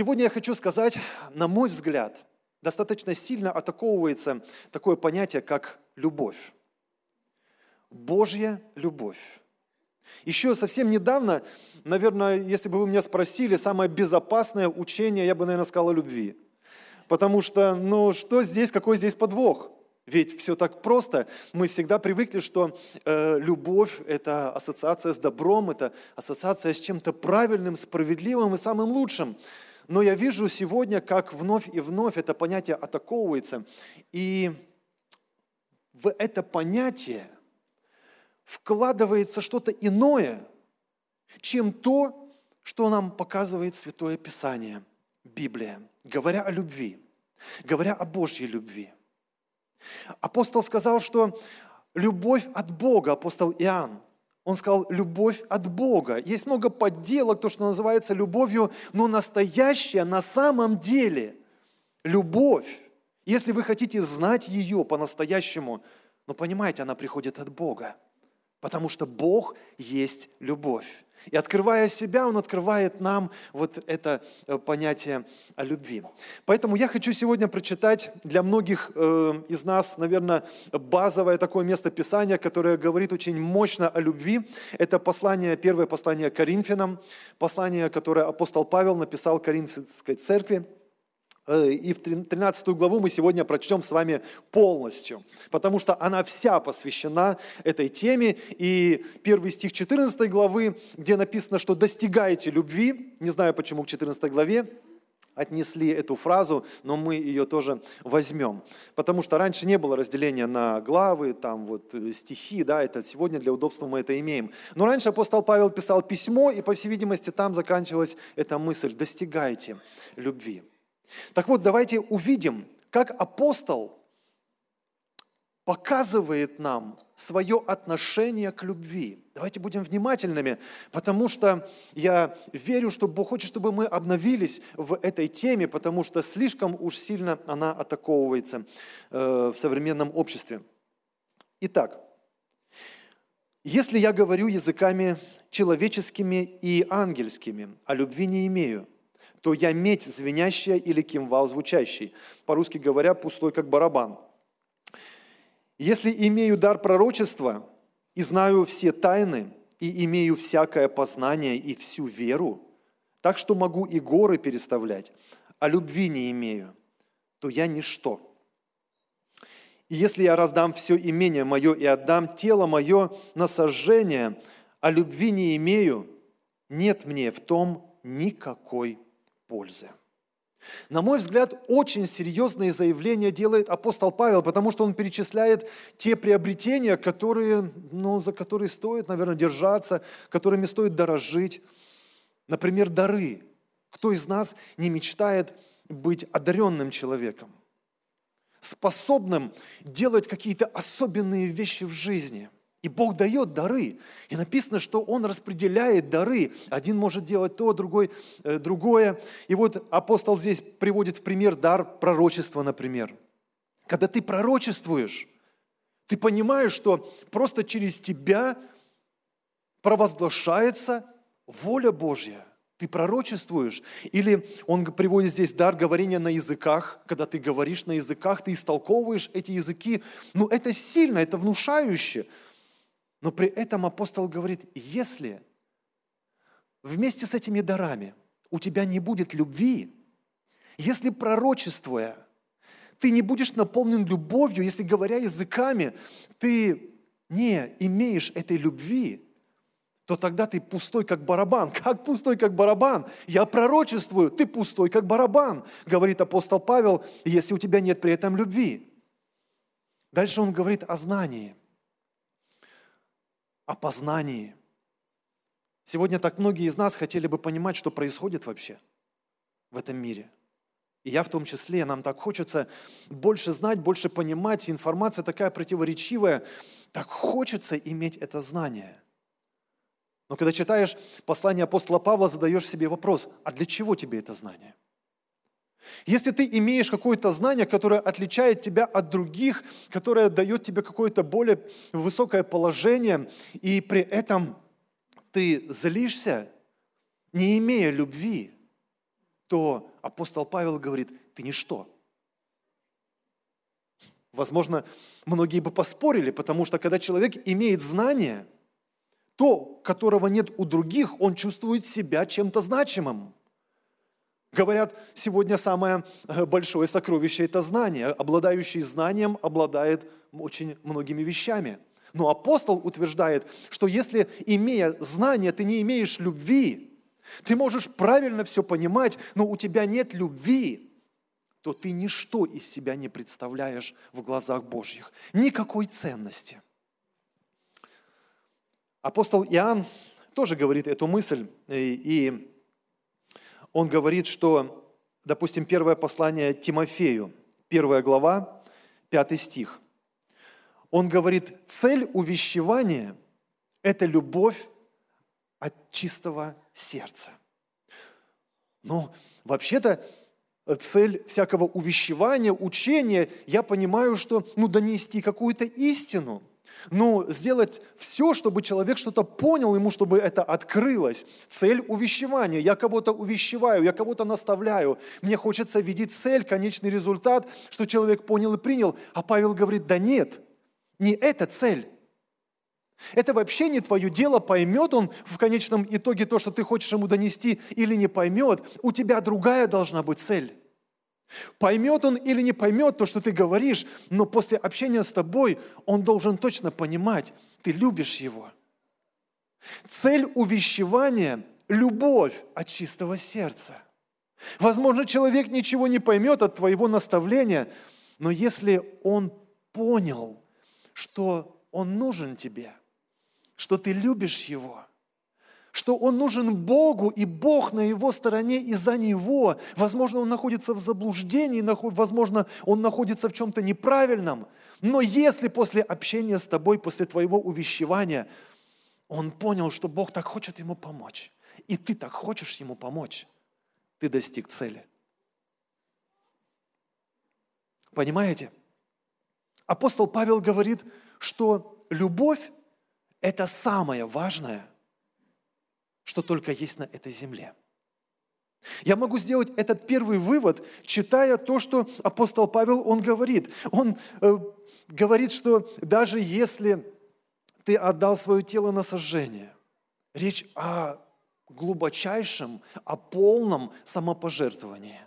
Сегодня я хочу сказать, на мой взгляд, достаточно сильно атаковывается такое понятие, как любовь. Божья любовь. Еще совсем недавно, наверное, если бы вы меня спросили, самое безопасное учение, я бы, наверное, сказал о любви. Потому что, ну, что здесь, какой здесь подвох? Ведь все так просто. Мы всегда привыкли, что э, любовь – это ассоциация с добром, это ассоциация с чем-то правильным, справедливым и самым лучшим. Но я вижу сегодня, как вновь и вновь это понятие атаковывается. И в это понятие вкладывается что-то иное, чем то, что нам показывает Святое Писание, Библия, говоря о любви, говоря о Божьей любви – Апостол сказал, что любовь от Бога, апостол Иоанн, он сказал, любовь от Бога. Есть много подделок, то, что называется любовью, но настоящая на самом деле любовь, если вы хотите знать ее по-настоящему, но понимаете, она приходит от Бога, потому что Бог есть любовь. И открывая себя, Он открывает нам вот это э, понятие о любви. Поэтому я хочу сегодня прочитать для многих э, из нас, наверное, базовое такое место Писания, которое говорит очень мощно о любви. Это послание, первое послание Коринфянам, послание, которое апостол Павел написал Коринфянской церкви. Э, и в 13 главу мы сегодня прочтем с вами полностью, потому что она вся посвящена этой теме. И первый стих 14 главы, где написано, что достигайте любви, не знаю почему к 14 главе, отнесли эту фразу, но мы ее тоже возьмем. Потому что раньше не было разделения на главы, там вот э, стихи, да, это сегодня для удобства мы это имеем. Но раньше апостол Павел писал письмо, и по всей видимости там заканчивалась эта мысль «достигайте любви». Так вот, давайте увидим, как апостол показывает нам свое отношение к любви. Давайте будем внимательными, потому что я верю, что Бог хочет, чтобы мы обновились в этой теме, потому что слишком уж сильно она атаковывается э, в современном обществе. Итак, если я говорю языками человеческими и ангельскими, а любви не имею – то я медь звенящая или кимвал звучащий. По-русски говоря, пустой, как барабан. Если имею дар пророчества и знаю все тайны, и имею всякое познание и всю веру, так что могу и горы переставлять, а любви не имею, то я ничто. И если я раздам все имение мое и отдам тело мое на сожжение, а любви не имею, нет мне в том никакой пользы. На мой взгляд, очень серьезные заявления делает апостол Павел, потому что он перечисляет те приобретения, которые, ну, за которые стоит, наверное, держаться, которыми стоит дорожить. Например, дары. Кто из нас не мечтает быть одаренным человеком, способным делать какие-то особенные вещи в жизни – и Бог дает дары. И написано, что Он распределяет дары. Один может делать то, другой э, другое. И вот апостол здесь приводит в пример дар пророчества, например. Когда ты пророчествуешь, ты понимаешь, что просто через тебя провозглашается воля Божья. Ты пророчествуешь. Или он приводит здесь дар говорения на языках. Когда ты говоришь на языках, ты истолковываешь эти языки. Ну, это сильно, это внушающе. Но при этом апостол говорит, если вместе с этими дарами у тебя не будет любви, если пророчествуя, ты не будешь наполнен любовью, если говоря языками, ты не имеешь этой любви, то тогда ты пустой, как барабан. Как пустой, как барабан? Я пророчествую, ты пустой, как барабан, говорит апостол Павел, если у тебя нет при этом любви. Дальше он говорит о знании о познании. Сегодня так многие из нас хотели бы понимать, что происходит вообще в этом мире. И я в том числе, нам так хочется больше знать, больше понимать, информация такая противоречивая, так хочется иметь это знание. Но когда читаешь послание апостола Павла, задаешь себе вопрос, а для чего тебе это знание? Если ты имеешь какое-то знание, которое отличает тебя от других, которое дает тебе какое-то более высокое положение, и при этом ты злишься, не имея любви, то апостол Павел говорит, ты ничто. Возможно, многие бы поспорили, потому что когда человек имеет знание, то, которого нет у других, он чувствует себя чем-то значимым. Говорят, сегодня самое э, большое сокровище – это знание. Обладающий знанием обладает очень многими вещами. Но апостол утверждает, что если, имея знание, ты не имеешь любви, ты можешь правильно все понимать, но у тебя нет любви, то ты ничто из себя не представляешь в глазах Божьих. Никакой ценности. Апостол Иоанн тоже говорит эту мысль, и он говорит, что, допустим, первое послание Тимофею, первая глава, пятый стих. Он говорит, цель увещевания – это любовь от чистого сердца. Но вообще-то цель всякого увещевания, учения, я понимаю, что ну, донести какую-то истину – ну, сделать все, чтобы человек что-то понял ему, чтобы это открылось. Цель увещевания. Я кого-то увещеваю, я кого-то наставляю. Мне хочется видеть цель, конечный результат, что человек понял и принял. А Павел говорит, да нет, не это цель. Это вообще не твое дело, поймет он в конечном итоге то, что ты хочешь ему донести, или не поймет. У тебя другая должна быть цель. Поймет он или не поймет то, что ты говоришь, но после общения с тобой он должен точно понимать, ты любишь его. Цель увещевания – любовь от чистого сердца. Возможно, человек ничего не поймет от твоего наставления, но если он понял, что он нужен тебе, что ты любишь его – что он нужен Богу, и Бог на его стороне и за него. Возможно, он находится в заблуждении, возможно, он находится в чем-то неправильном. Но если после общения с тобой, после твоего увещевания, он понял, что Бог так хочет ему помочь, и ты так хочешь ему помочь, ты достиг цели. Понимаете? Апостол Павел говорит, что любовь – это самое важное – что только есть на этой земле. Я могу сделать этот первый вывод, читая то, что апостол Павел, он говорит. Он э, говорит, что даже если ты отдал свое тело на сожжение, речь о глубочайшем, о полном самопожертвовании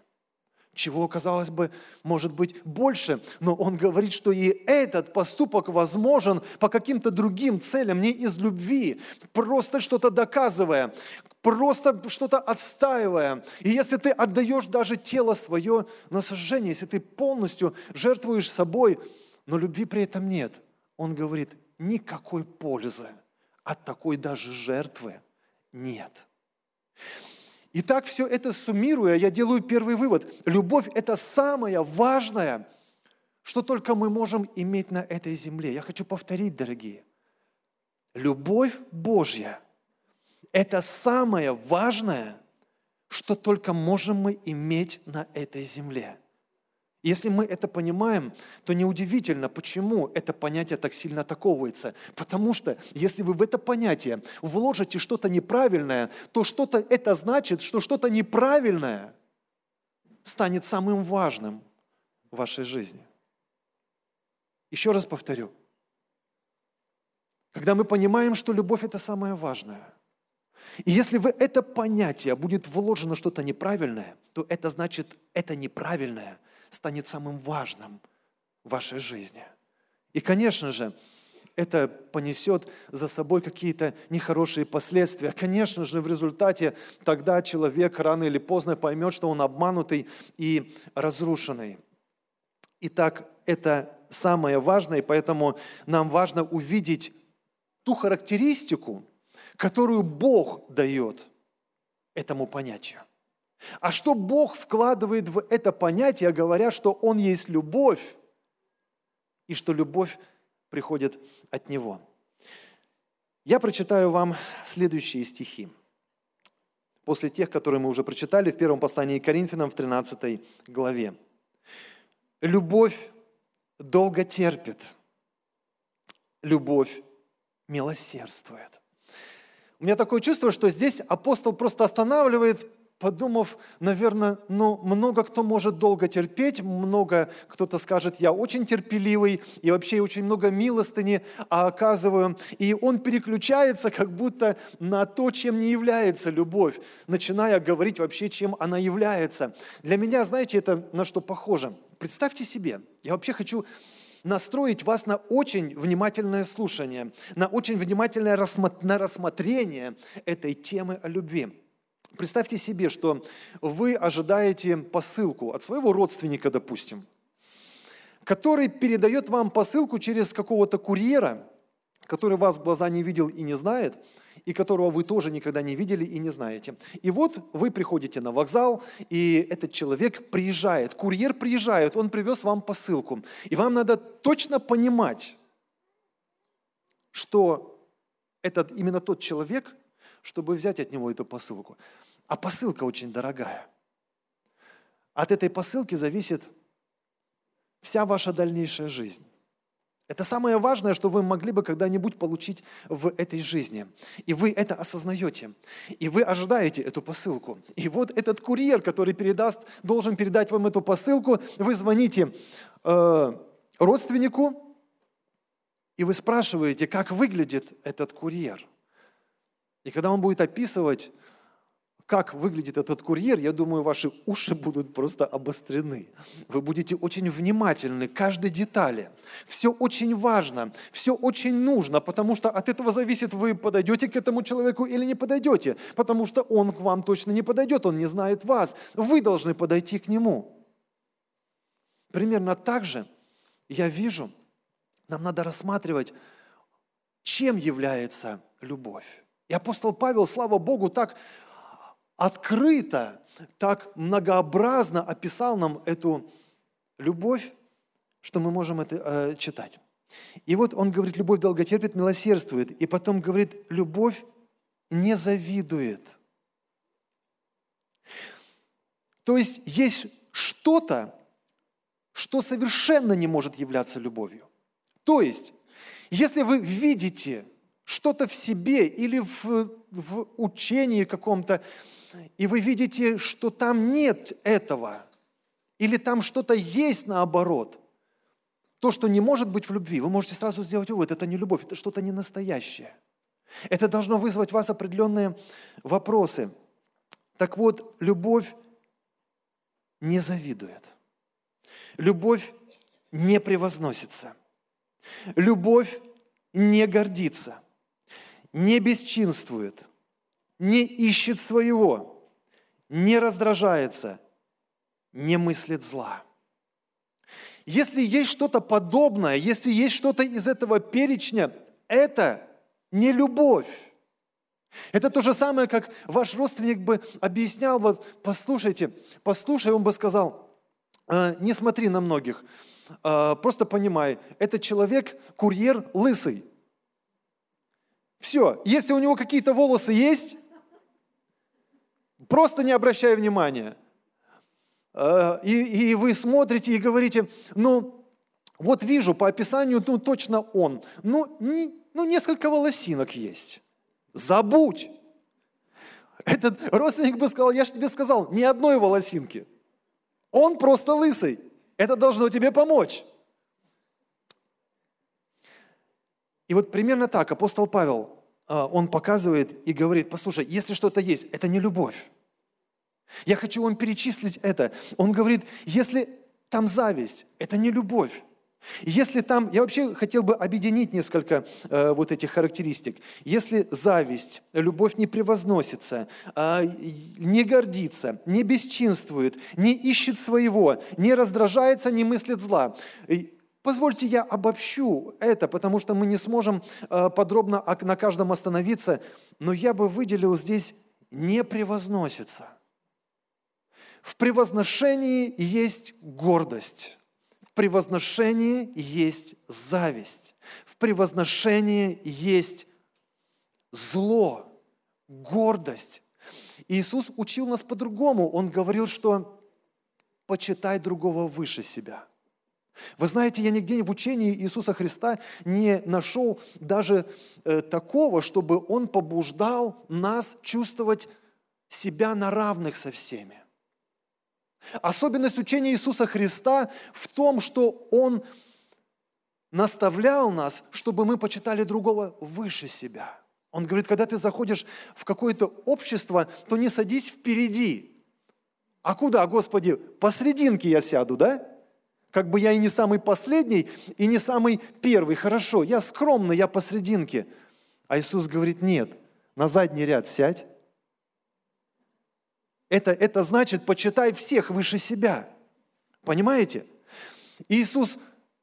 чего, казалось бы, может быть больше. Но он говорит, что и этот поступок возможен по каким-то другим целям, не из любви, просто что-то доказывая, просто что-то отстаивая. И если ты отдаешь даже тело свое на сожжение, если ты полностью жертвуешь собой, но любви при этом нет, он говорит, никакой пользы от такой даже жертвы нет. Итак, все это суммируя, я делаю первый вывод. Любовь – это самое важное, что только мы можем иметь на этой земле. Я хочу повторить, дорогие. Любовь Божья – это самое важное, что только можем мы иметь на этой земле. Если мы это понимаем, то неудивительно, почему это понятие так сильно атаковывается. Потому что если вы в это понятие вложите что-то неправильное, то что-то это значит, что что-то неправильное станет самым важным в вашей жизни. Еще раз повторю. Когда мы понимаем, что любовь – это самое важное, и если в это понятие будет вложено что-то неправильное, то это значит, это неправильное – станет самым важным в вашей жизни. И, конечно же, это понесет за собой какие-то нехорошие последствия. Конечно же, в результате тогда человек рано или поздно поймет, что он обманутый и разрушенный. Итак, это самое важное, и поэтому нам важно увидеть ту характеристику, которую Бог дает этому понятию. А что Бог вкладывает в это понятие, говоря, что Он есть любовь, и что любовь приходит от Него? Я прочитаю вам следующие стихи. После тех, которые мы уже прочитали в первом послании к Коринфянам в 13 главе. Любовь долго терпит, любовь милосердствует. У меня такое чувство, что здесь апостол просто останавливает подумав, наверное, ну, много кто может долго терпеть, много кто-то скажет, я очень терпеливый, и вообще очень много милостыни оказываю. И он переключается как будто на то, чем не является любовь, начиная говорить вообще, чем она является. Для меня, знаете, это на что похоже? Представьте себе, я вообще хочу настроить вас на очень внимательное слушание, на очень внимательное рассмотрение этой темы о любви. Представьте себе, что вы ожидаете посылку от своего родственника, допустим, который передает вам посылку через какого-то курьера, который вас в глаза не видел и не знает, и которого вы тоже никогда не видели и не знаете. И вот вы приходите на вокзал, и этот человек приезжает, курьер приезжает, он привез вам посылку. И вам надо точно понимать, что это именно тот человек, чтобы взять от него эту посылку. А посылка очень дорогая. От этой посылки зависит вся ваша дальнейшая жизнь. Это самое важное, что вы могли бы когда-нибудь получить в этой жизни. И вы это осознаете. И вы ожидаете эту посылку. И вот этот курьер, который передаст, должен передать вам эту посылку, вы звоните э, родственнику, и вы спрашиваете, как выглядит этот курьер. И когда он будет описывать как выглядит этот курьер, я думаю, ваши уши будут просто обострены. Вы будете очень внимательны к каждой детали. Все очень важно, все очень нужно, потому что от этого зависит, вы подойдете к этому человеку или не подойдете, потому что он к вам точно не подойдет, он не знает вас. Вы должны подойти к нему. Примерно так же я вижу, нам надо рассматривать, чем является любовь. И апостол Павел, слава Богу, так открыто, так многообразно описал нам эту любовь, что мы можем это э, читать. И вот он говорит, любовь долготерпит, милосердствует. И потом говорит, любовь не завидует. То есть есть что-то, что совершенно не может являться любовью. То есть, если вы видите что-то в себе или в, в учении каком-то, и вы видите, что там нет этого, или там что-то есть наоборот, то, что не может быть в любви, вы можете сразу сделать вывод, это не любовь, это что-то не настоящее. Это должно вызвать в вас определенные вопросы. Так вот, любовь не завидует. Любовь не превозносится. Любовь не гордится, не бесчинствует – не ищет своего, не раздражается, не мыслит зла. Если есть что-то подобное, если есть что-то из этого перечня, это не любовь. Это то же самое, как ваш родственник бы объяснял, вот послушайте, послушай, он бы сказал, «Э, не смотри на многих, э, просто понимай, этот человек, курьер лысый. Все, если у него какие-то волосы есть, Просто не обращая внимания. Э, и, и вы смотрите и говорите, ну, вот вижу по описанию, ну, точно он. Ну, не, ну, несколько волосинок есть. Забудь. Этот родственник бы сказал, я же тебе сказал, ни одной волосинки. Он просто лысый. Это должно тебе помочь. И вот примерно так апостол Павел он показывает и говорит, послушай, если что-то есть, это не любовь. Я хочу вам перечислить это. Он говорит, если там зависть, это не любовь. Если там, я вообще хотел бы объединить несколько э, вот этих характеристик. Если зависть, любовь не превозносится, э, не гордится, не бесчинствует, не ищет своего, не раздражается, не мыслит зла. Позвольте я обобщу это, потому что мы не сможем э, подробно на каждом остановиться, но я бы выделил здесь «не превозносится». В превозношении есть гордость, в превозношении есть зависть, в превозношении есть зло, гордость. Иисус учил нас по-другому. Он говорил, что почитай другого выше себя – вы знаете, я нигде в учении Иисуса Христа не нашел даже э, такого, чтобы Он побуждал нас чувствовать себя на равных со всеми. Особенность учения Иисуса Христа в том, что Он наставлял нас, чтобы мы почитали другого выше себя. Он говорит, когда ты заходишь в какое-то общество, то не садись впереди. А куда, Господи? Посрединке я сяду, да? Как бы я и не самый последний, и не самый первый. Хорошо, я скромный, я посрединке. А Иисус говорит, нет, на задний ряд сядь. Это, это значит, почитай всех выше себя. Понимаете? Иисус,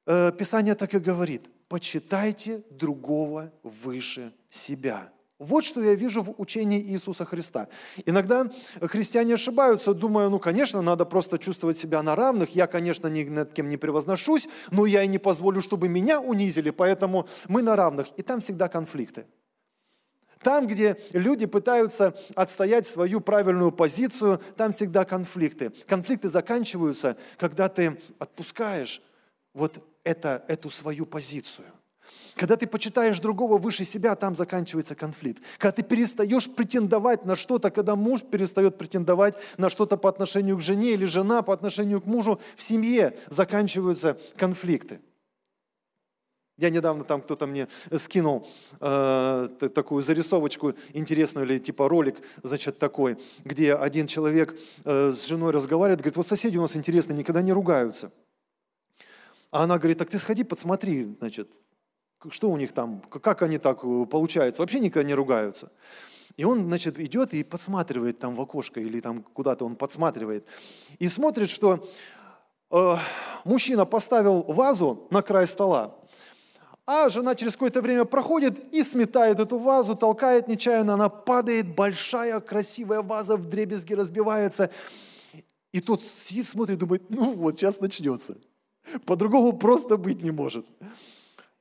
э, Писание так и говорит, почитайте другого выше себя. Вот что я вижу в учении Иисуса Христа. Иногда христиане ошибаются, думая, ну, конечно, надо просто чувствовать себя на равных. Я, конечно, ни над кем не превозношусь, но я и не позволю, чтобы меня унизили, поэтому мы на равных. И там всегда конфликты. Там, где люди пытаются отстоять свою правильную позицию, там всегда конфликты. Конфликты заканчиваются, когда ты отпускаешь вот это, эту свою позицию. Когда ты почитаешь другого выше себя, там заканчивается конфликт. Когда ты перестаешь претендовать на что-то, когда муж перестает претендовать на что-то по отношению к жене или жена по отношению к мужу, в семье заканчиваются конфликты. Я недавно там кто-то мне скинул э, такую зарисовочку интересную или типа ролик, значит, такой, где один человек э, с женой разговаривает, говорит, вот соседи у нас интересные, никогда не ругаются. А она говорит, так ты сходи, подсмотри, значит, что у них там, как они так э, получаются, вообще никогда не ругаются. И он, значит, идет и подсматривает там в окошко или там куда-то он подсматривает. И смотрит, что э, мужчина поставил вазу на край стола, а жена через какое-то время проходит и сметает эту вазу, толкает нечаянно, она падает, большая красивая ваза в дребезги разбивается. И тот сидит, смотрит, думает, ну вот сейчас начнется. По-другому просто быть не может.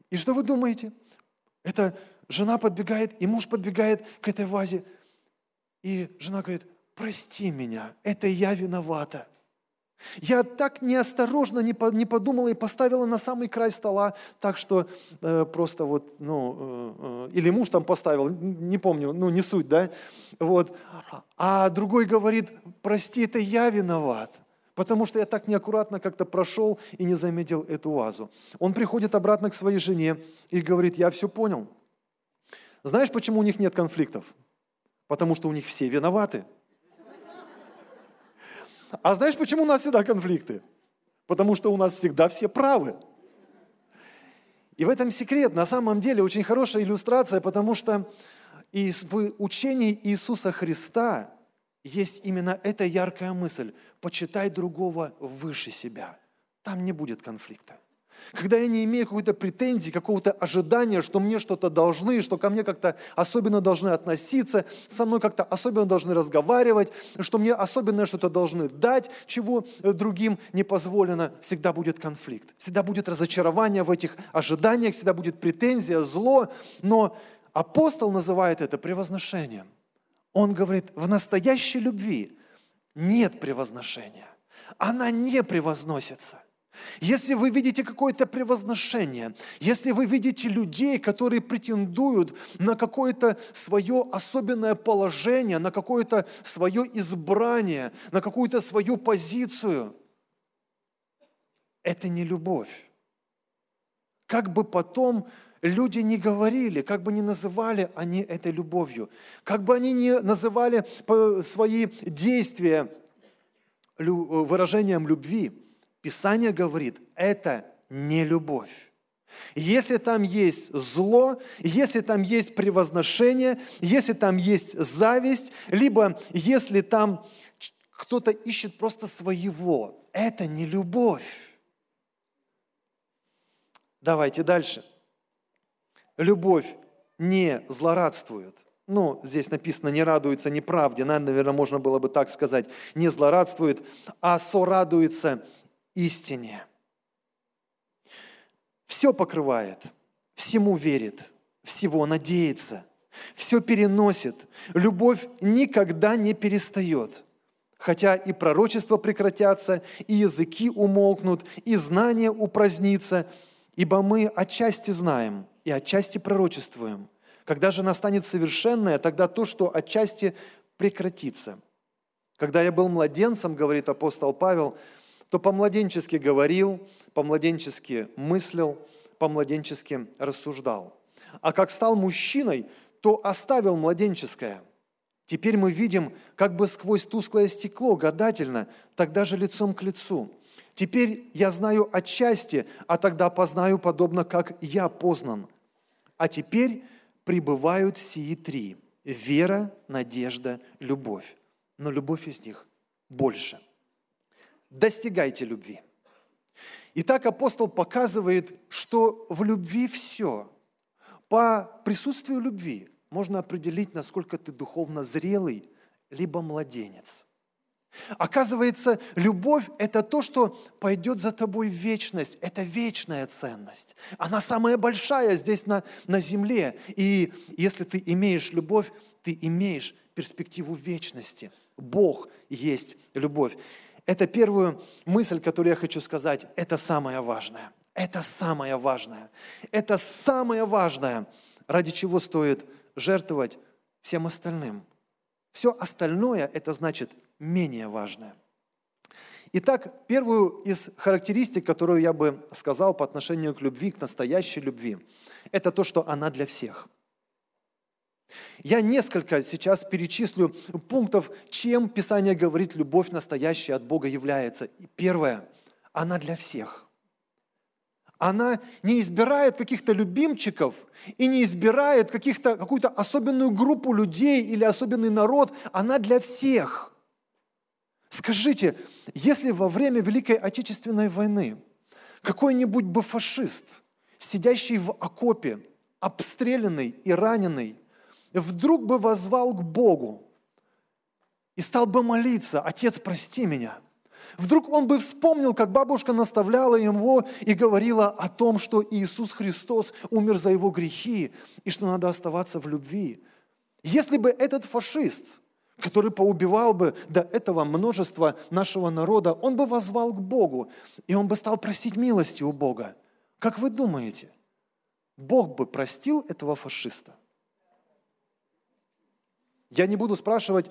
И что вы думаете? Это жена подбегает, и муж подбегает к этой вазе. И жена говорит, прости меня, это я виновата. Я так неосторожно не подумала и поставила на самый край стола, так что э, просто вот, ну, э, э, или муж там поставил, не помню, ну, не суть, да, вот. А другой говорит, прости, это я виноват, потому что я так неаккуратно как-то прошел и не заметил эту вазу. Он приходит обратно к своей жене и говорит, я все понял. Знаешь, почему у них нет конфликтов? Потому что у них все виноваты – а знаешь, почему у нас всегда конфликты? Потому что у нас всегда все правы. И в этом секрет, на самом деле, очень хорошая иллюстрация, потому что в учении Иисуса Христа есть именно эта яркая мысль – почитай другого выше себя. Там не будет конфликта. Когда я не имею какой-то претензии, какого-то ожидания, что мне что-то должны, что ко мне как-то особенно должны относиться, со мной как-то особенно должны разговаривать, что мне особенно что-то должны дать, чего другим не позволено, всегда будет конфликт, всегда будет разочарование в этих ожиданиях, всегда будет претензия, зло. Но апостол называет это превозношением. Он говорит, в настоящей любви нет превозношения. Она не превозносится. Если вы видите какое-то превозношение, если вы видите людей, которые претендуют на какое-то свое особенное положение, на какое-то свое избрание, на какую-то свою позицию, это не любовь. Как бы потом люди не говорили, как бы не называли они это любовью, как бы они не называли свои действия выражением любви – Писание говорит, это не любовь. Если там есть зло, если там есть превозношение, если там есть зависть, либо если там кто-то ищет просто своего, это не любовь. Давайте дальше. Любовь не злорадствует. Ну, здесь написано, не радуется неправде, наверное, можно было бы так сказать, не злорадствует, а сорадуется истине. Все покрывает, всему верит, всего надеется, все переносит. Любовь никогда не перестает. Хотя и пророчества прекратятся, и языки умолкнут, и знания упразднится, ибо мы отчасти знаем и отчасти пророчествуем. Когда же настанет совершенное, тогда то, что отчасти прекратится – Когда я был младенцем, говорит апостол Павел, то по-младенчески говорил, по-младенчески мыслил, по-младенчески рассуждал. А как стал мужчиной, то оставил младенческое. Теперь мы видим как бы сквозь тусклое стекло, гадательно, тогда же лицом к лицу. Теперь я знаю отчасти, а тогда познаю подобно, как я познан. А теперь пребывают сии три – вера, надежда, любовь но любовь из них больше. Достигайте любви. Итак, апостол показывает, что в любви все. По присутствию любви можно определить, насколько ты духовно зрелый, либо младенец. Оказывается, любовь – это то, что пойдет за тобой в вечность. Это вечная ценность. Она самая большая здесь на, на земле. И если ты имеешь любовь, ты имеешь перспективу вечности – Бог есть любовь. Это первую мысль, которую я хочу сказать. Это самое важное. Это самое важное. Это самое важное, ради чего стоит жертвовать всем остальным. Все остальное – это значит менее важное. Итак, первую из характеристик, которую я бы сказал по отношению к любви, к настоящей любви, это то, что она для всех – я несколько сейчас перечислю пунктов, чем Писание говорит, любовь настоящая от Бога является. Первое, она для всех. Она не избирает каких-то любимчиков и не избирает каких-то, какую-то особенную группу людей или особенный народ. Она для всех. Скажите, если во время Великой Отечественной войны какой-нибудь бы фашист, сидящий в окопе, обстрелянный и раненый, вдруг бы возвал к Богу и стал бы молиться, «Отец, прости меня», Вдруг он бы вспомнил, как бабушка наставляла его и говорила о том, что Иисус Христос умер за его грехи и что надо оставаться в любви. Если бы этот фашист, который поубивал бы до этого множество нашего народа, он бы возвал к Богу, и он бы стал просить милости у Бога. Как вы думаете, Бог бы простил этого фашиста? Я не буду спрашивать,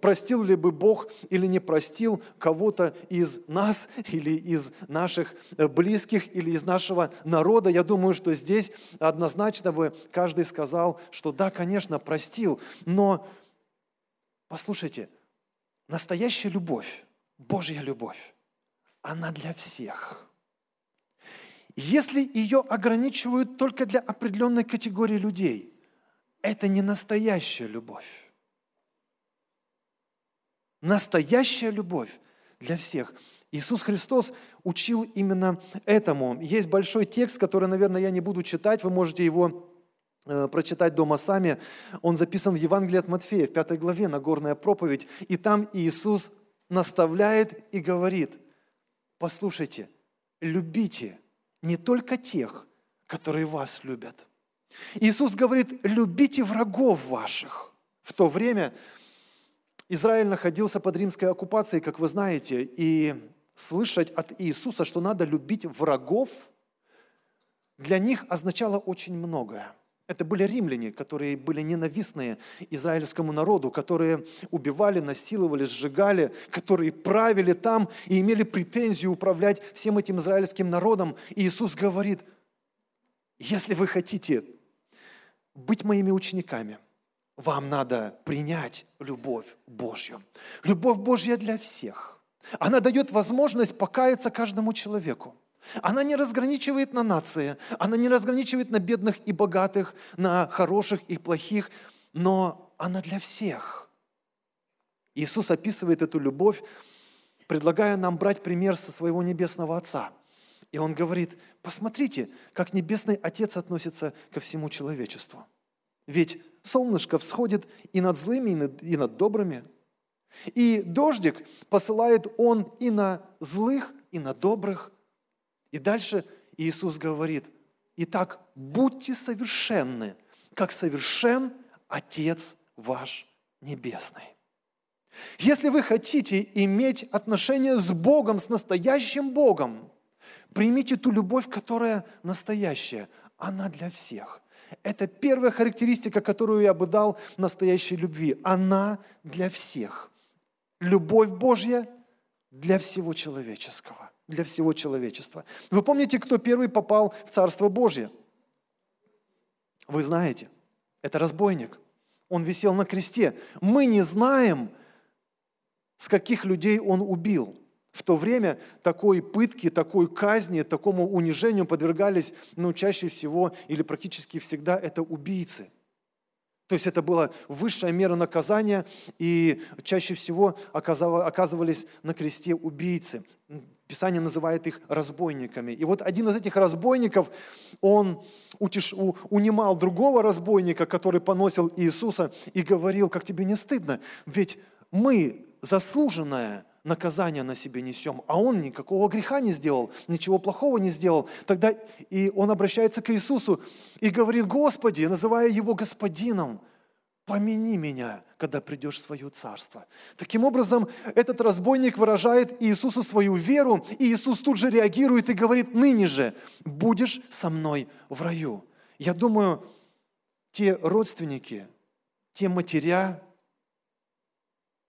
простил ли бы Бог или не простил кого-то из нас или из наших э, близких или из нашего народа. Я думаю, что здесь однозначно бы каждый сказал, что да, конечно, простил. Но послушайте, настоящая любовь, Божья любовь, она для всех. Если ее ограничивают только для определенной категории людей, это не настоящая любовь. Настоящая любовь для всех. Иисус Христос учил именно этому. Есть большой текст, который, наверное, я не буду читать, вы можете его прочитать дома сами. Он записан в Евангелии от Матфея, в пятой главе, Нагорная проповедь. И там Иисус наставляет и говорит, послушайте, любите не только тех, которые вас любят. Иисус говорит, любите врагов ваших. В то время Израиль находился под римской оккупацией, как вы знаете, и слышать от Иисуса, что надо любить врагов, для них означало очень многое. Это были римляне, которые были ненавистные израильскому народу, которые убивали, насиловали, сжигали, которые правили там и имели претензию управлять всем этим израильским народом. И Иисус говорит, если вы хотите быть моими учениками – вам надо принять любовь Божью. Любовь Божья для всех. Она дает возможность покаяться каждому человеку. Она не разграничивает на нации, она не разграничивает на бедных и богатых, на хороших и плохих, но она для всех. Иисус описывает эту любовь, предлагая нам брать пример со своего Небесного Отца. И Он говорит, посмотрите, как Небесный Отец относится ко всему человечеству. Ведь солнышко всходит и над злыми, и над, и над добрыми. И дождик посылает он и на злых, и на добрых. И дальше Иисус говорит, итак, будьте совершенны, как совершен Отец ваш Небесный. Если вы хотите иметь отношения с Богом, с настоящим Богом, примите ту любовь, которая настоящая. Она для всех. Это первая характеристика, которую я бы дал настоящей любви. Она для всех. Любовь Божья для всего человеческого, для всего человечества. Вы помните, кто первый попал в Царство Божье? Вы знаете, это разбойник. Он висел на кресте. Мы не знаем, с каких людей он убил. В то время такой пытки, такой казни, такому унижению подвергались, ну, чаще всего или практически всегда это убийцы. То есть это была высшая мера наказания, и чаще всего оказывались на кресте убийцы. Писание называет их разбойниками. И вот один из этих разбойников, он утеш, у, унимал другого разбойника, который поносил Иисуса, и говорил, как тебе не стыдно, ведь мы заслуженное наказание на себе несем, а он никакого греха не сделал, ничего плохого не сделал. Тогда и он обращается к Иисусу и говорит, Господи, называя его господином, помяни меня, когда придешь в свое царство. Таким образом, этот разбойник выражает Иисусу свою веру, и Иисус тут же реагирует и говорит, ныне же будешь со мной в раю. Я думаю, те родственники, те матеря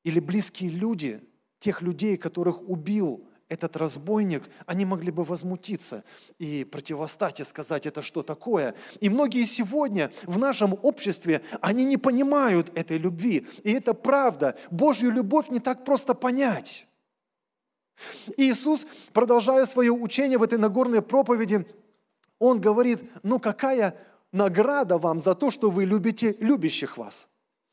или близкие люди, тех людей, которых убил этот разбойник, они могли бы возмутиться и противостать и сказать, это что такое. И многие сегодня в нашем обществе, они не понимают этой любви. И это правда. Божью любовь не так просто понять. Иисус, продолжая свое учение в этой Нагорной проповеди, Он говорит, ну какая награда вам за то, что вы любите любящих вас?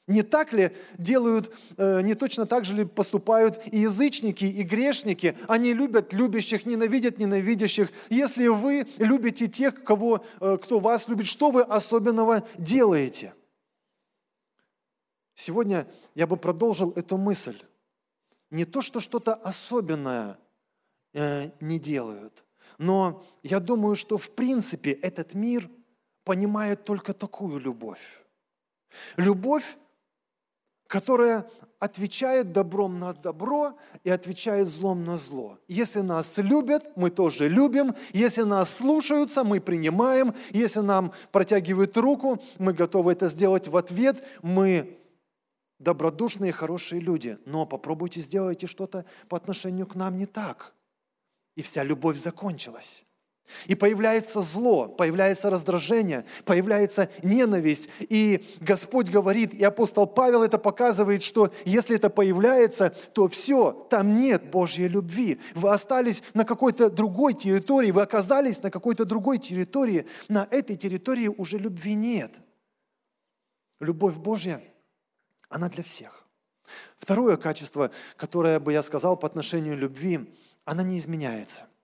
Не так ли делают, э, не точно так же ли поступают и язычники, и грешники? Они любят любящих, ненавидят ненавидящих. Если вы любите тех, кого, э, кто вас любит, что вы особенного делаете? Сегодня я бы продолжил эту мысль. Не то, что что-то особенное э, не делают, но я думаю, что в принципе этот мир понимает только такую любовь. Любовь, которая отвечает добром на добро и отвечает злом на зло. Если нас любят, мы тоже любим. Если нас слушаются, мы принимаем. Если нам протягивают руку, мы готовы это сделать в ответ. Мы добродушные, хорошие люди. Но попробуйте сделайте что-то по отношению к нам не так. И вся любовь закончилась. И появляется зло, появляется раздражение, появляется ненависть. И Господь говорит, и апостол Павел это показывает, что если это появляется, то все, там нет Божьей любви. Вы остались на какой-то другой территории, вы оказались на какой-то другой территории. На этой территории уже любви нет. Любовь Божья, она для всех. Второе качество, которое бы я сказал по отношению любви, она не изменяется –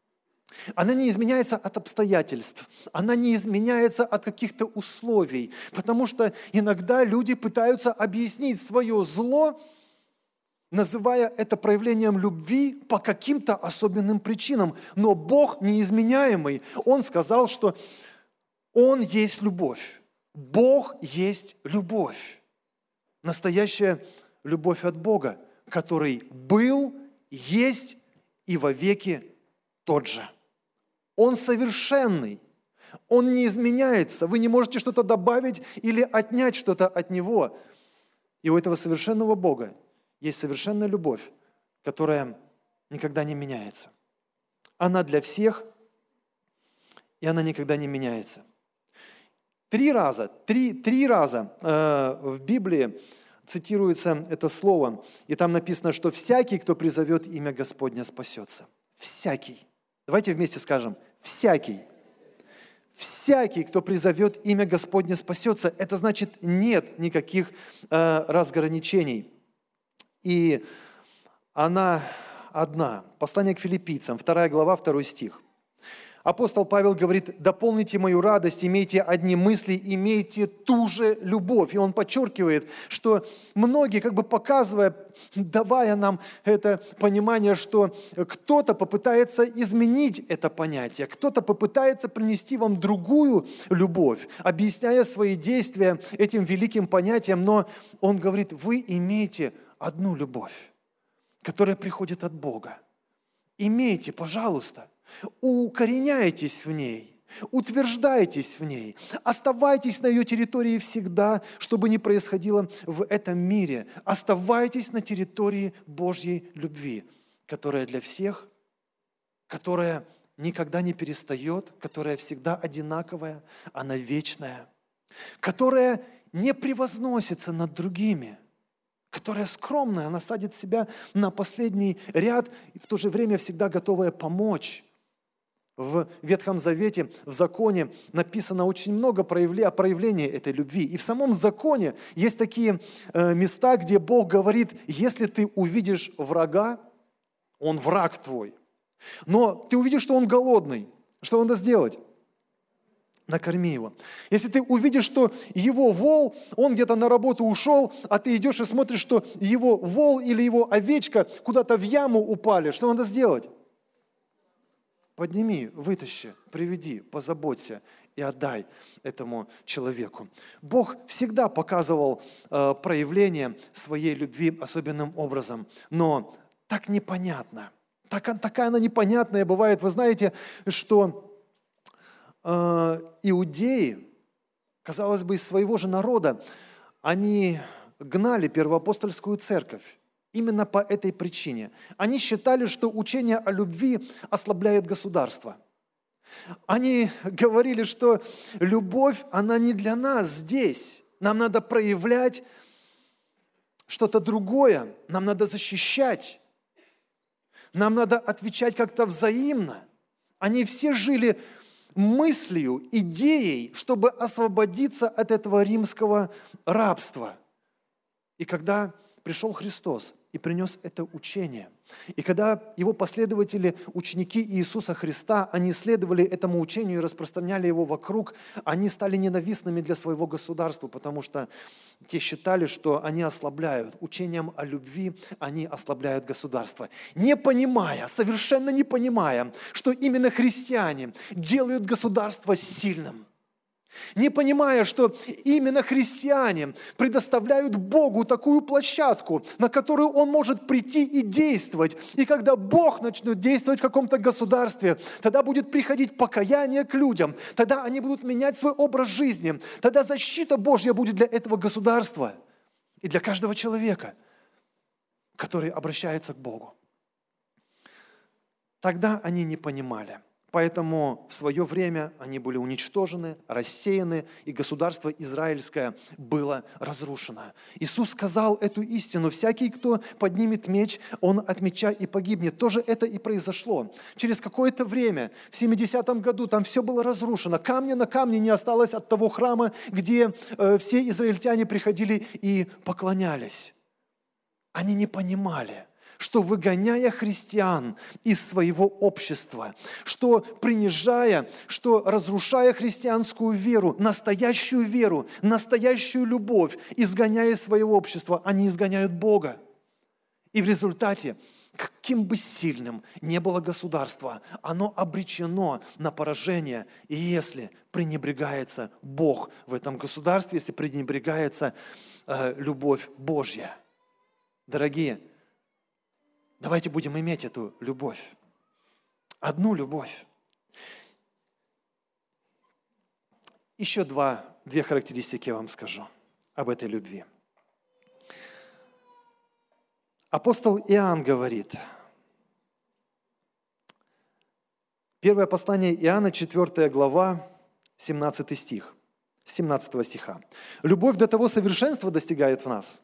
она не изменяется от обстоятельств, она не изменяется от каких-то условий, потому что иногда люди пытаются объяснить свое зло, называя это проявлением любви по каким-то особенным причинам. Но Бог неизменяемый, Он сказал, что Он есть любовь. Бог есть любовь. Настоящая любовь от Бога, который был, есть и вовеки тот же. Он совершенный. Он не изменяется. Вы не можете что-то добавить или отнять что-то от Него. И у этого совершенного Бога есть совершенная любовь, которая никогда не меняется. Она для всех, и она никогда не меняется. Три раза, три, три раза э, в Библии цитируется это слово, и там написано, что всякий, кто призовет имя Господня, спасется. Всякий. Давайте вместе скажем, всякий. Всякий, кто призовет имя Господне, спасется. Это значит, нет никаких э, разграничений. И она одна. Послание к филиппийцам, вторая глава, второй стих. Апостол Павел говорит, дополните мою радость, имейте одни мысли, имейте ту же любовь. И он подчеркивает, что многие, как бы показывая, давая нам это понимание, что кто-то попытается изменить это понятие, кто-то попытается принести вам другую любовь, объясняя свои действия этим великим понятием, но он говорит, вы имеете одну любовь, которая приходит от Бога. Имейте, пожалуйста, укореняйтесь в ней, Утверждайтесь в ней, оставайтесь на ее территории всегда, чтобы не происходило в этом мире. Оставайтесь на территории Божьей любви, которая для всех, которая никогда не перестает, которая всегда одинаковая, она вечная, которая не превозносится над другими, которая скромная, она садит себя на последний ряд и в то же время всегда готовая помочь. В Ветхом Завете, в законе написано очень много проявле, о проявлении этой любви. И в самом законе есть такие э, места, где Бог говорит, если ты увидишь врага, он враг твой – но ты увидишь, что он голодный. Что надо сделать? накорми его. Если ты увидишь, что его вол, он где-то на работу ушел, а ты идешь и смотришь, что его вол или его овечка куда-то в яму упали, что надо сделать? Подними, вытащи, приведи, позаботься и отдай этому человеку. Бог всегда показывал э, проявление своей любви особенным образом, но так непонятно – так, такая она непонятная бывает. Вы знаете, что э, иудеи, казалось бы, из своего же народа, они гнали первоапостольскую церковь. Именно по этой причине. Они считали, что учение о любви ослабляет государство. Они говорили, что любовь, она не для нас здесь. Нам надо проявлять что-то другое. Нам надо защищать нам надо отвечать как-то взаимно. Они все жили мыслью, идеей, чтобы освободиться от этого римского рабства. И когда пришел Христос и принес это учение, и когда его последователи, ученики Иисуса Христа, они следовали этому учению и распространяли его вокруг, они стали ненавистными для своего государства, потому что те считали, что они ослабляют. Учением о любви они ослабляют государство. Не понимая, совершенно не понимая, что именно христиане делают государство сильным – не понимая, что именно христиане предоставляют Богу такую площадку, на которую Он может прийти и действовать. И когда Бог начнет действовать в каком-то государстве, тогда будет приходить покаяние к людям, тогда они будут менять свой образ жизни, тогда защита Божья будет для этого государства и для каждого человека, который обращается к Богу. Тогда они не понимали – Поэтому в свое время они были уничтожены, рассеяны, и государство израильское было разрушено. Иисус сказал эту истину. Всякий, кто поднимет меч, он от меча и погибнет. Тоже это и произошло. Через какое-то время, в 70-м году, там все было разрушено. Камня на камне не осталось от того храма, где э, все израильтяне приходили и поклонялись. Они не понимали – что выгоняя христиан из своего общества, что принижая, что разрушая христианскую веру, настоящую веру, настоящую любовь, изгоняя из своего общества, они изгоняют Бога. И в результате, каким бы сильным не было государство, оно обречено на поражение, и если пренебрегается Бог в этом государстве, если пренебрегается э, любовь Божья. Дорогие, Давайте будем иметь эту любовь. Одну любовь. Еще два, две характеристики я вам скажу об этой любви. Апостол Иоанн говорит, первое послание Иоанна, 4 глава, 17 стих, 17 стиха. «Любовь до того совершенства достигает в нас,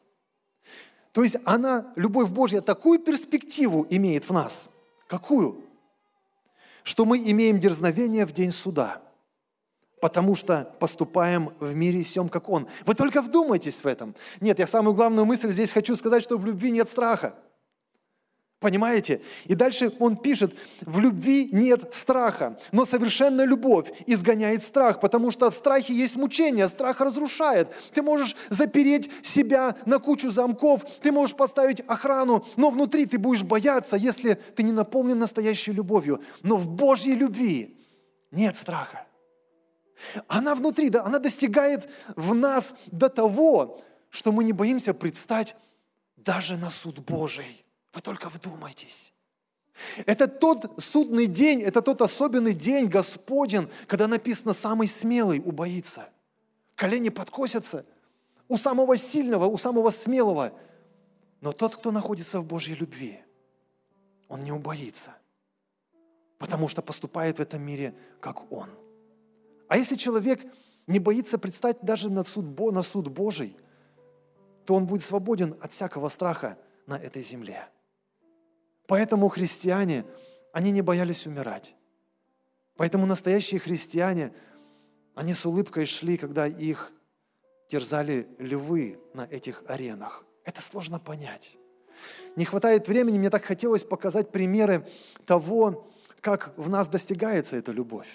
то есть она, любовь Божья, такую перспективу имеет в нас. Какую? Что мы имеем дерзновение в день суда, потому что поступаем в мире сем, как Он. Вы только вдумайтесь в этом. Нет, я самую главную мысль здесь хочу сказать, что в любви нет страха. Понимаете? И дальше он пишет, в любви нет страха, но совершенная любовь изгоняет страх, потому что в страхе есть мучение, страх разрушает. Ты можешь запереть себя на кучу замков, ты можешь поставить охрану, но внутри ты будешь бояться, если ты не наполнен настоящей любовью. Но в Божьей любви нет страха. Она внутри, да, она достигает в нас до того, что мы не боимся предстать даже на суд Божий. Вы только вдумайтесь. Это тот судный день, это тот особенный день, Господен, когда написано «самый смелый убоится». Колени подкосятся у самого сильного, у самого смелого. Но тот, кто находится в Божьей любви, он не убоится, потому что поступает в этом мире, как он. А если человек не боится предстать даже на суд, на суд Божий, то он будет свободен от всякого страха на этой земле. Поэтому христиане, они не боялись умирать. Поэтому настоящие христиане, они с улыбкой шли, когда их терзали львы на этих аренах. Это сложно понять. Не хватает времени, мне так хотелось показать примеры того, как в нас достигается эта любовь.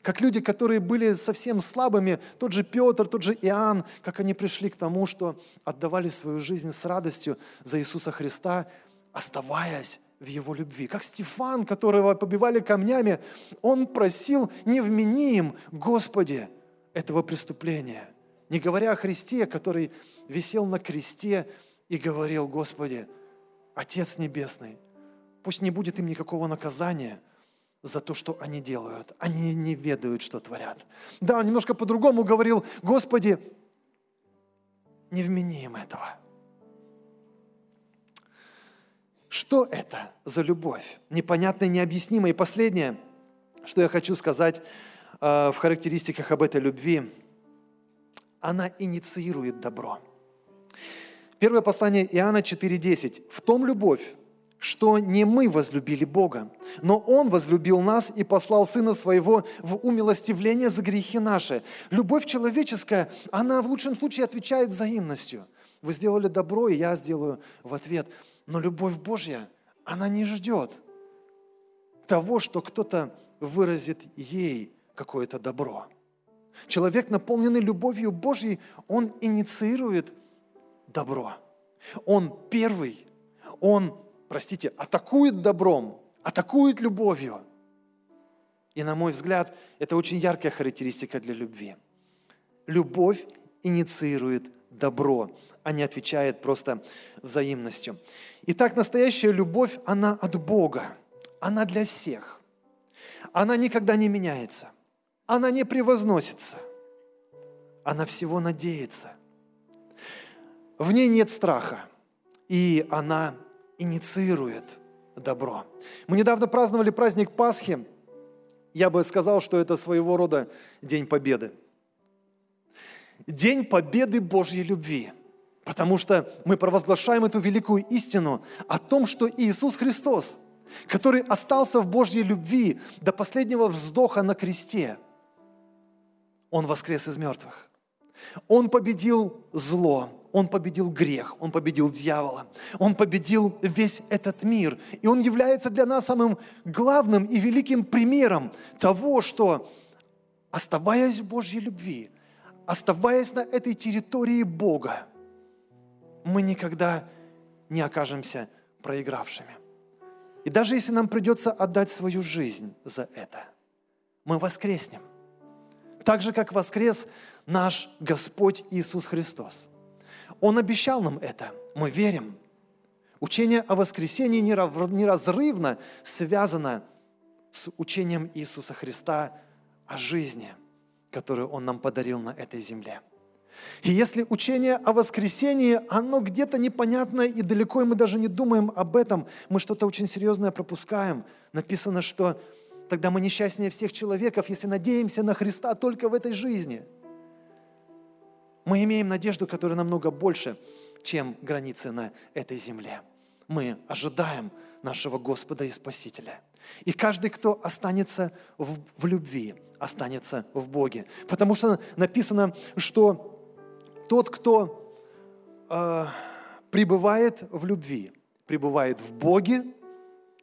Как люди, которые были совсем слабыми, тот же Петр, тот же Иоанн, как они пришли к тому, что отдавали свою жизнь с радостью за Иисуса Христа, оставаясь в его любви. Как Стефан, которого побивали камнями, он просил, не вмени им, Господи, этого преступления. Не говоря о Христе, который висел на кресте и говорил, Господи, Отец Небесный, пусть не будет им никакого наказания за то, что они делают. Они не ведают, что творят. Да, он немножко по-другому говорил, Господи, не вмени им этого. Что это за любовь? Непонятная, необъяснимая. И последнее, что я хочу сказать э, в характеристиках об этой любви, она инициирует добро. Первое послание Иоанна 4.10. «В том любовь, что не мы возлюбили Бога, но Он возлюбил нас и послал Сына Своего в умилостивление за грехи наши». Любовь человеческая, она в лучшем случае отвечает взаимностью. Вы сделали добро, и я сделаю в ответ. Но любовь Божья, она не ждет того, что кто-то выразит ей какое-то добро. Человек, наполненный любовью Божьей, он инициирует добро. Он первый, он, простите, атакует добром, атакует любовью. И, на мой взгляд, это очень яркая характеристика для любви. Любовь инициирует добро, а не отвечает просто взаимностью. Итак, настоящая любовь, она от Бога, она для всех. Она никогда не меняется, она не превозносится, она всего надеется. В ней нет страха, и она инициирует добро. Мы недавно праздновали праздник Пасхи. Я бы сказал, что это своего рода День Победы. День Победы Божьей любви – Потому что мы провозглашаем эту великую истину о том, что Иисус Христос, который остался в Божьей любви до последнего вздоха на кресте, Он воскрес из мертвых. Он победил зло, Он победил грех, Он победил дьявола, Он победил весь этот мир. И Он является для нас самым главным и великим примером того, что, оставаясь в Божьей любви, оставаясь на этой территории Бога, мы никогда не окажемся проигравшими. И даже если нам придется отдать свою жизнь за это, мы воскреснем. Так же, как воскрес наш Господь Иисус Христос. Он обещал нам это. Мы верим. Учение о воскресении неразрывно связано с учением Иисуса Христа о жизни, которую Он нам подарил на этой земле. И если учение о воскресении, оно где-то непонятное и далеко, и мы даже не думаем об этом, мы что-то очень серьезное пропускаем. Написано, что тогда мы несчастнее всех человеков, если надеемся на Христа только в этой жизни. Мы имеем надежду, которая намного больше, чем границы на этой земле. Мы ожидаем нашего Господа и Спасителя. И каждый, кто останется в, в любви, останется в Боге. Потому что написано, что тот, кто э, пребывает в любви, пребывает в Боге,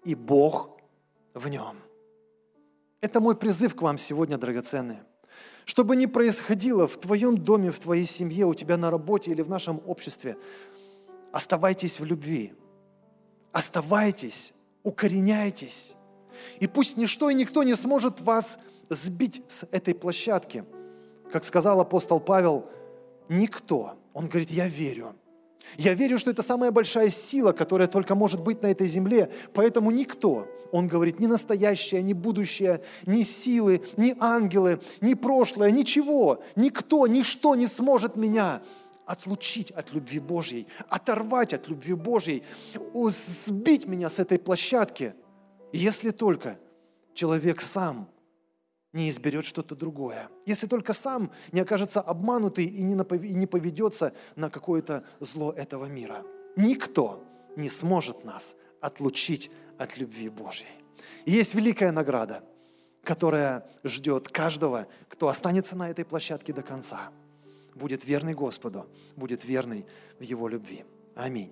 и Бог в нем. Это мой призыв к вам сегодня, драгоценные. Что бы ни происходило в твоем доме, в твоей семье, у тебя на работе или в нашем обществе, оставайтесь в любви. Оставайтесь, укореняйтесь. И пусть ничто и никто не сможет вас сбить с этой площадки. Как сказал апостол Павел – Никто. Он говорит, я верю. Я верю, что это самая большая сила, которая только может быть на этой земле. Поэтому никто, он говорит, ни настоящее, ни будущее, ни силы, ни ангелы, ни прошлое, ничего, никто, ничто не сможет меня отлучить от любви Божьей, оторвать от любви Божьей, сбить меня с этой площадки, если только человек сам не изберет что-то другое. Если только сам не окажется обманутый и не поведется на какое-то зло этого мира. Никто не сможет нас отлучить от любви Божьей. И есть великая награда, которая ждет каждого, кто останется на этой площадке до конца. Будет верный Господу, будет верный в Его любви. Аминь.